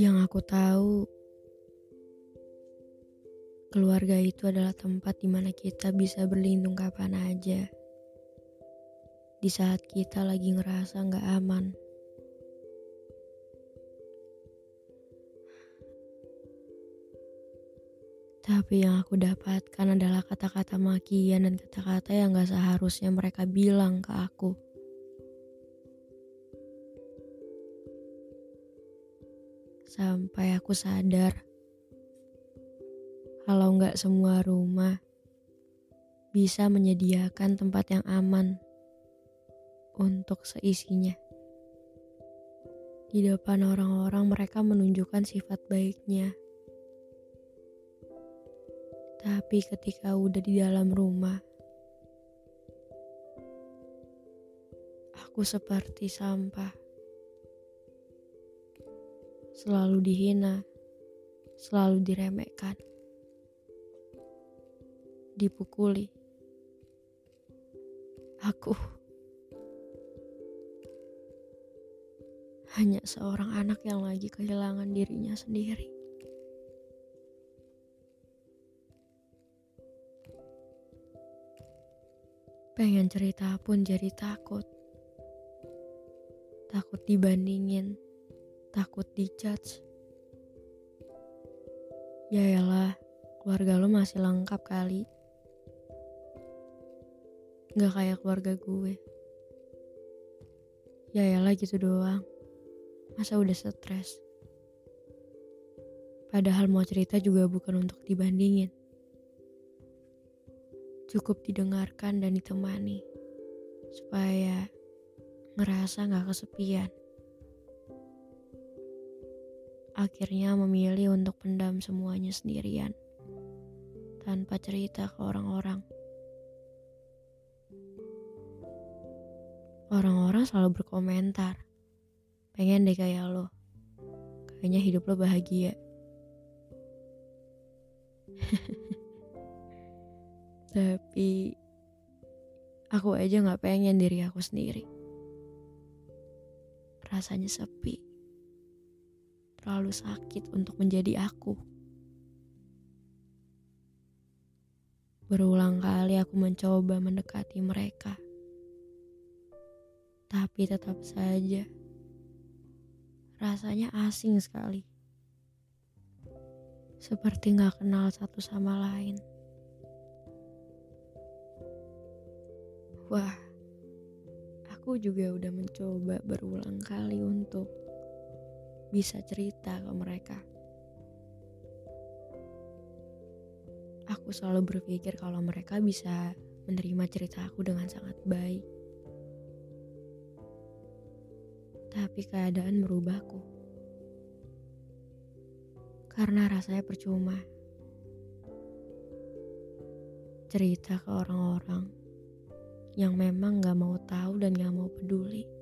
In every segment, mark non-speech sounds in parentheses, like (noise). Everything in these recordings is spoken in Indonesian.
Yang aku tahu, keluarga itu adalah tempat di mana kita bisa berlindung kapan aja. Di saat kita lagi ngerasa nggak aman. Tapi yang aku dapatkan adalah kata-kata makian dan kata-kata yang gak seharusnya mereka bilang ke aku. Sampai aku sadar kalau nggak semua rumah bisa menyediakan tempat yang aman untuk seisinya. Di depan orang-orang mereka menunjukkan sifat baiknya. Tapi ketika udah di dalam rumah, aku seperti sampah. Selalu dihina, selalu diremehkan, dipukuli. Aku hanya seorang anak yang lagi kehilangan dirinya sendiri. Pengen cerita pun jadi takut. Takut dibandingin, takut dijudge. Yaelah, keluarga lo masih lengkap kali. Gak kayak keluarga gue. Yaelah gitu doang. Masa udah stres? Padahal mau cerita juga bukan untuk dibandingin. Cukup didengarkan dan ditemani. Supaya ngerasa gak kesepian. Akhirnya memilih untuk pendam semuanya sendirian. Tanpa cerita ke orang-orang. Orang-orang selalu berkomentar pengen deh kayak lo kayaknya hidup lo bahagia (laughs) tapi aku aja nggak pengen diri aku sendiri rasanya sepi terlalu sakit untuk menjadi aku berulang kali aku mencoba mendekati mereka tapi tetap saja rasanya asing sekali. Seperti gak kenal satu sama lain. Wah, aku juga udah mencoba berulang kali untuk bisa cerita ke mereka. Aku selalu berpikir kalau mereka bisa menerima cerita aku dengan sangat baik. Tapi keadaan merubahku. Karena rasanya percuma. Cerita ke orang-orang yang memang gak mau tahu dan gak mau peduli.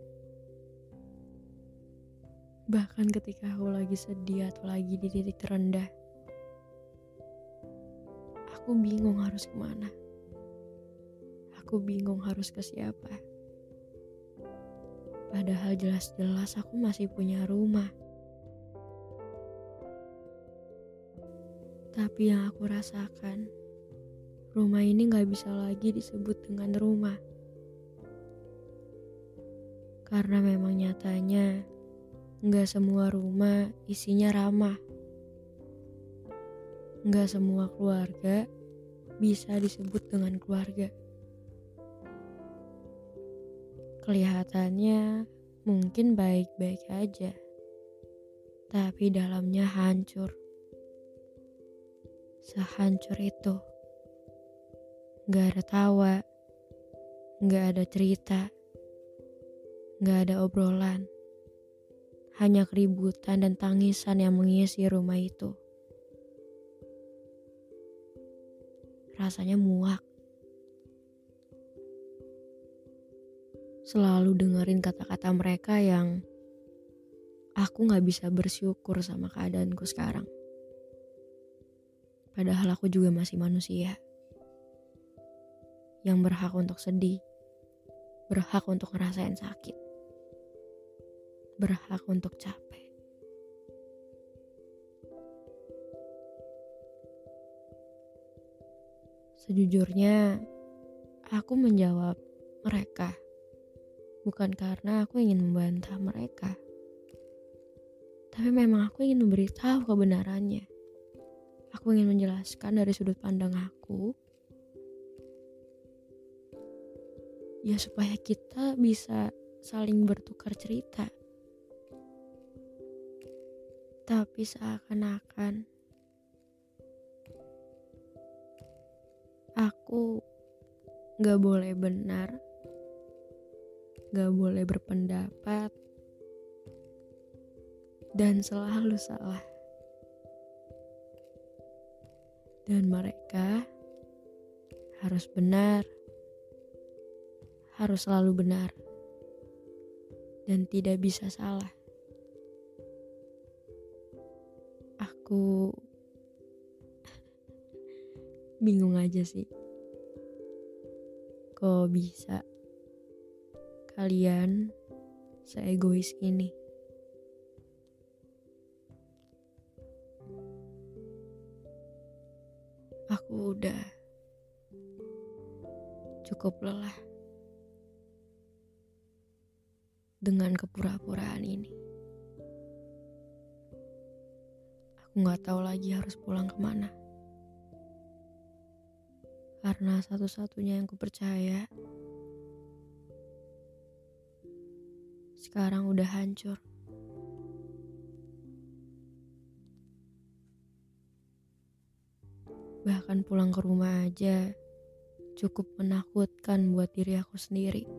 Bahkan ketika aku lagi sedih atau lagi di titik terendah, aku bingung harus ke mana. Aku bingung harus ke siapa. Padahal jelas-jelas aku masih punya rumah. Tapi yang aku rasakan, rumah ini gak bisa lagi disebut dengan rumah. Karena memang nyatanya, gak semua rumah isinya ramah. Gak semua keluarga bisa disebut dengan keluarga. Kelihatannya mungkin baik-baik aja, tapi dalamnya hancur. Sehancur itu. Gak ada tawa, Nggak ada cerita, nggak ada obrolan, hanya keributan dan tangisan yang mengisi rumah itu. Rasanya muak. Selalu dengerin kata-kata mereka yang aku gak bisa bersyukur sama keadaanku sekarang. Padahal aku juga masih manusia yang berhak untuk sedih, berhak untuk ngerasain sakit, berhak untuk capek. Sejujurnya, aku menjawab mereka bukan karena aku ingin membantah mereka, tapi memang aku ingin memberitahu kebenarannya. Aku ingin menjelaskan dari sudut pandang aku ya supaya kita bisa saling bertukar cerita. Tapi seakan-akan aku gak boleh benar, gak boleh berpendapat, dan selalu salah. Dan mereka harus benar harus selalu benar dan tidak bisa salah. Aku bingung aja sih. Kok bisa kalian seegois ini? Aku udah cukup lelah. dengan kepura-puraan ini. Aku gak tahu lagi harus pulang ke mana. Karena satu-satunya yang kupercaya sekarang udah hancur. Bahkan pulang ke rumah aja cukup menakutkan buat diri aku sendiri.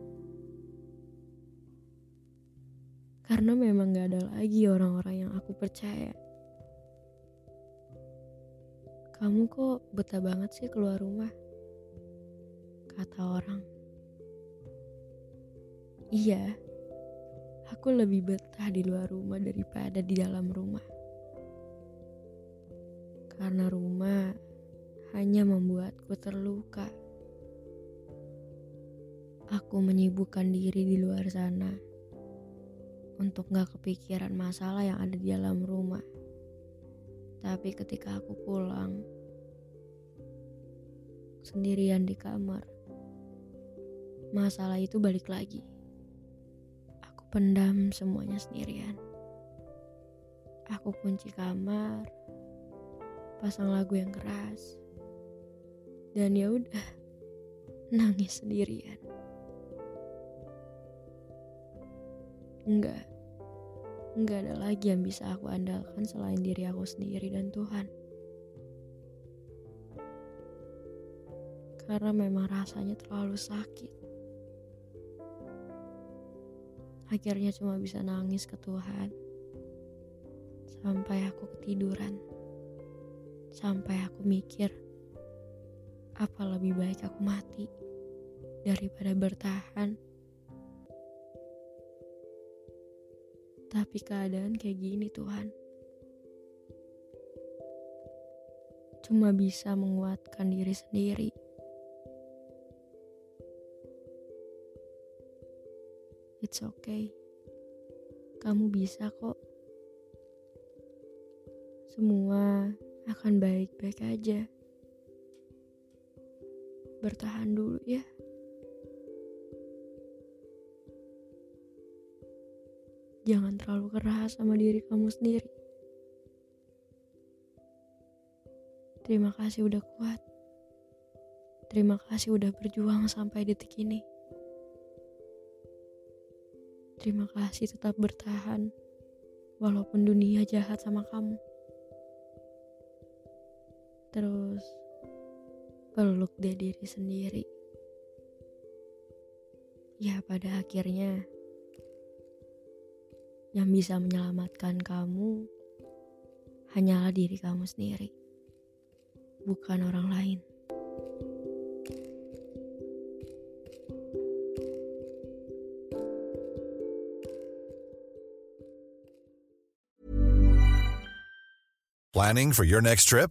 Karena memang gak ada lagi orang-orang yang aku percaya. Kamu kok betah banget sih keluar rumah? Kata orang. Iya, aku lebih betah di luar rumah daripada di dalam rumah. Karena rumah hanya membuatku terluka. Aku menyibukkan diri di luar sana untuk gak kepikiran masalah yang ada di dalam rumah. Tapi ketika aku pulang, sendirian di kamar, masalah itu balik lagi. Aku pendam semuanya sendirian. Aku kunci kamar, pasang lagu yang keras, dan ya udah (laughs) nangis sendirian. Enggak, Nggak ada lagi yang bisa aku andalkan selain diri aku sendiri dan Tuhan. Karena memang rasanya terlalu sakit. Akhirnya cuma bisa nangis ke Tuhan. Sampai aku ketiduran. Sampai aku mikir, apa lebih baik aku mati daripada bertahan Tapi keadaan kayak gini Tuhan. Cuma bisa menguatkan diri sendiri. It's okay. Kamu bisa kok. Semua akan baik-baik aja. Bertahan dulu ya. Jangan terlalu keras sama diri kamu sendiri. Terima kasih udah kuat. Terima kasih udah berjuang sampai detik ini. Terima kasih tetap bertahan, walaupun dunia jahat sama kamu. Terus peluk dia diri sendiri. Ya, pada akhirnya yang bisa menyelamatkan kamu hanyalah diri kamu sendiri, bukan orang lain. Planning for your next trip?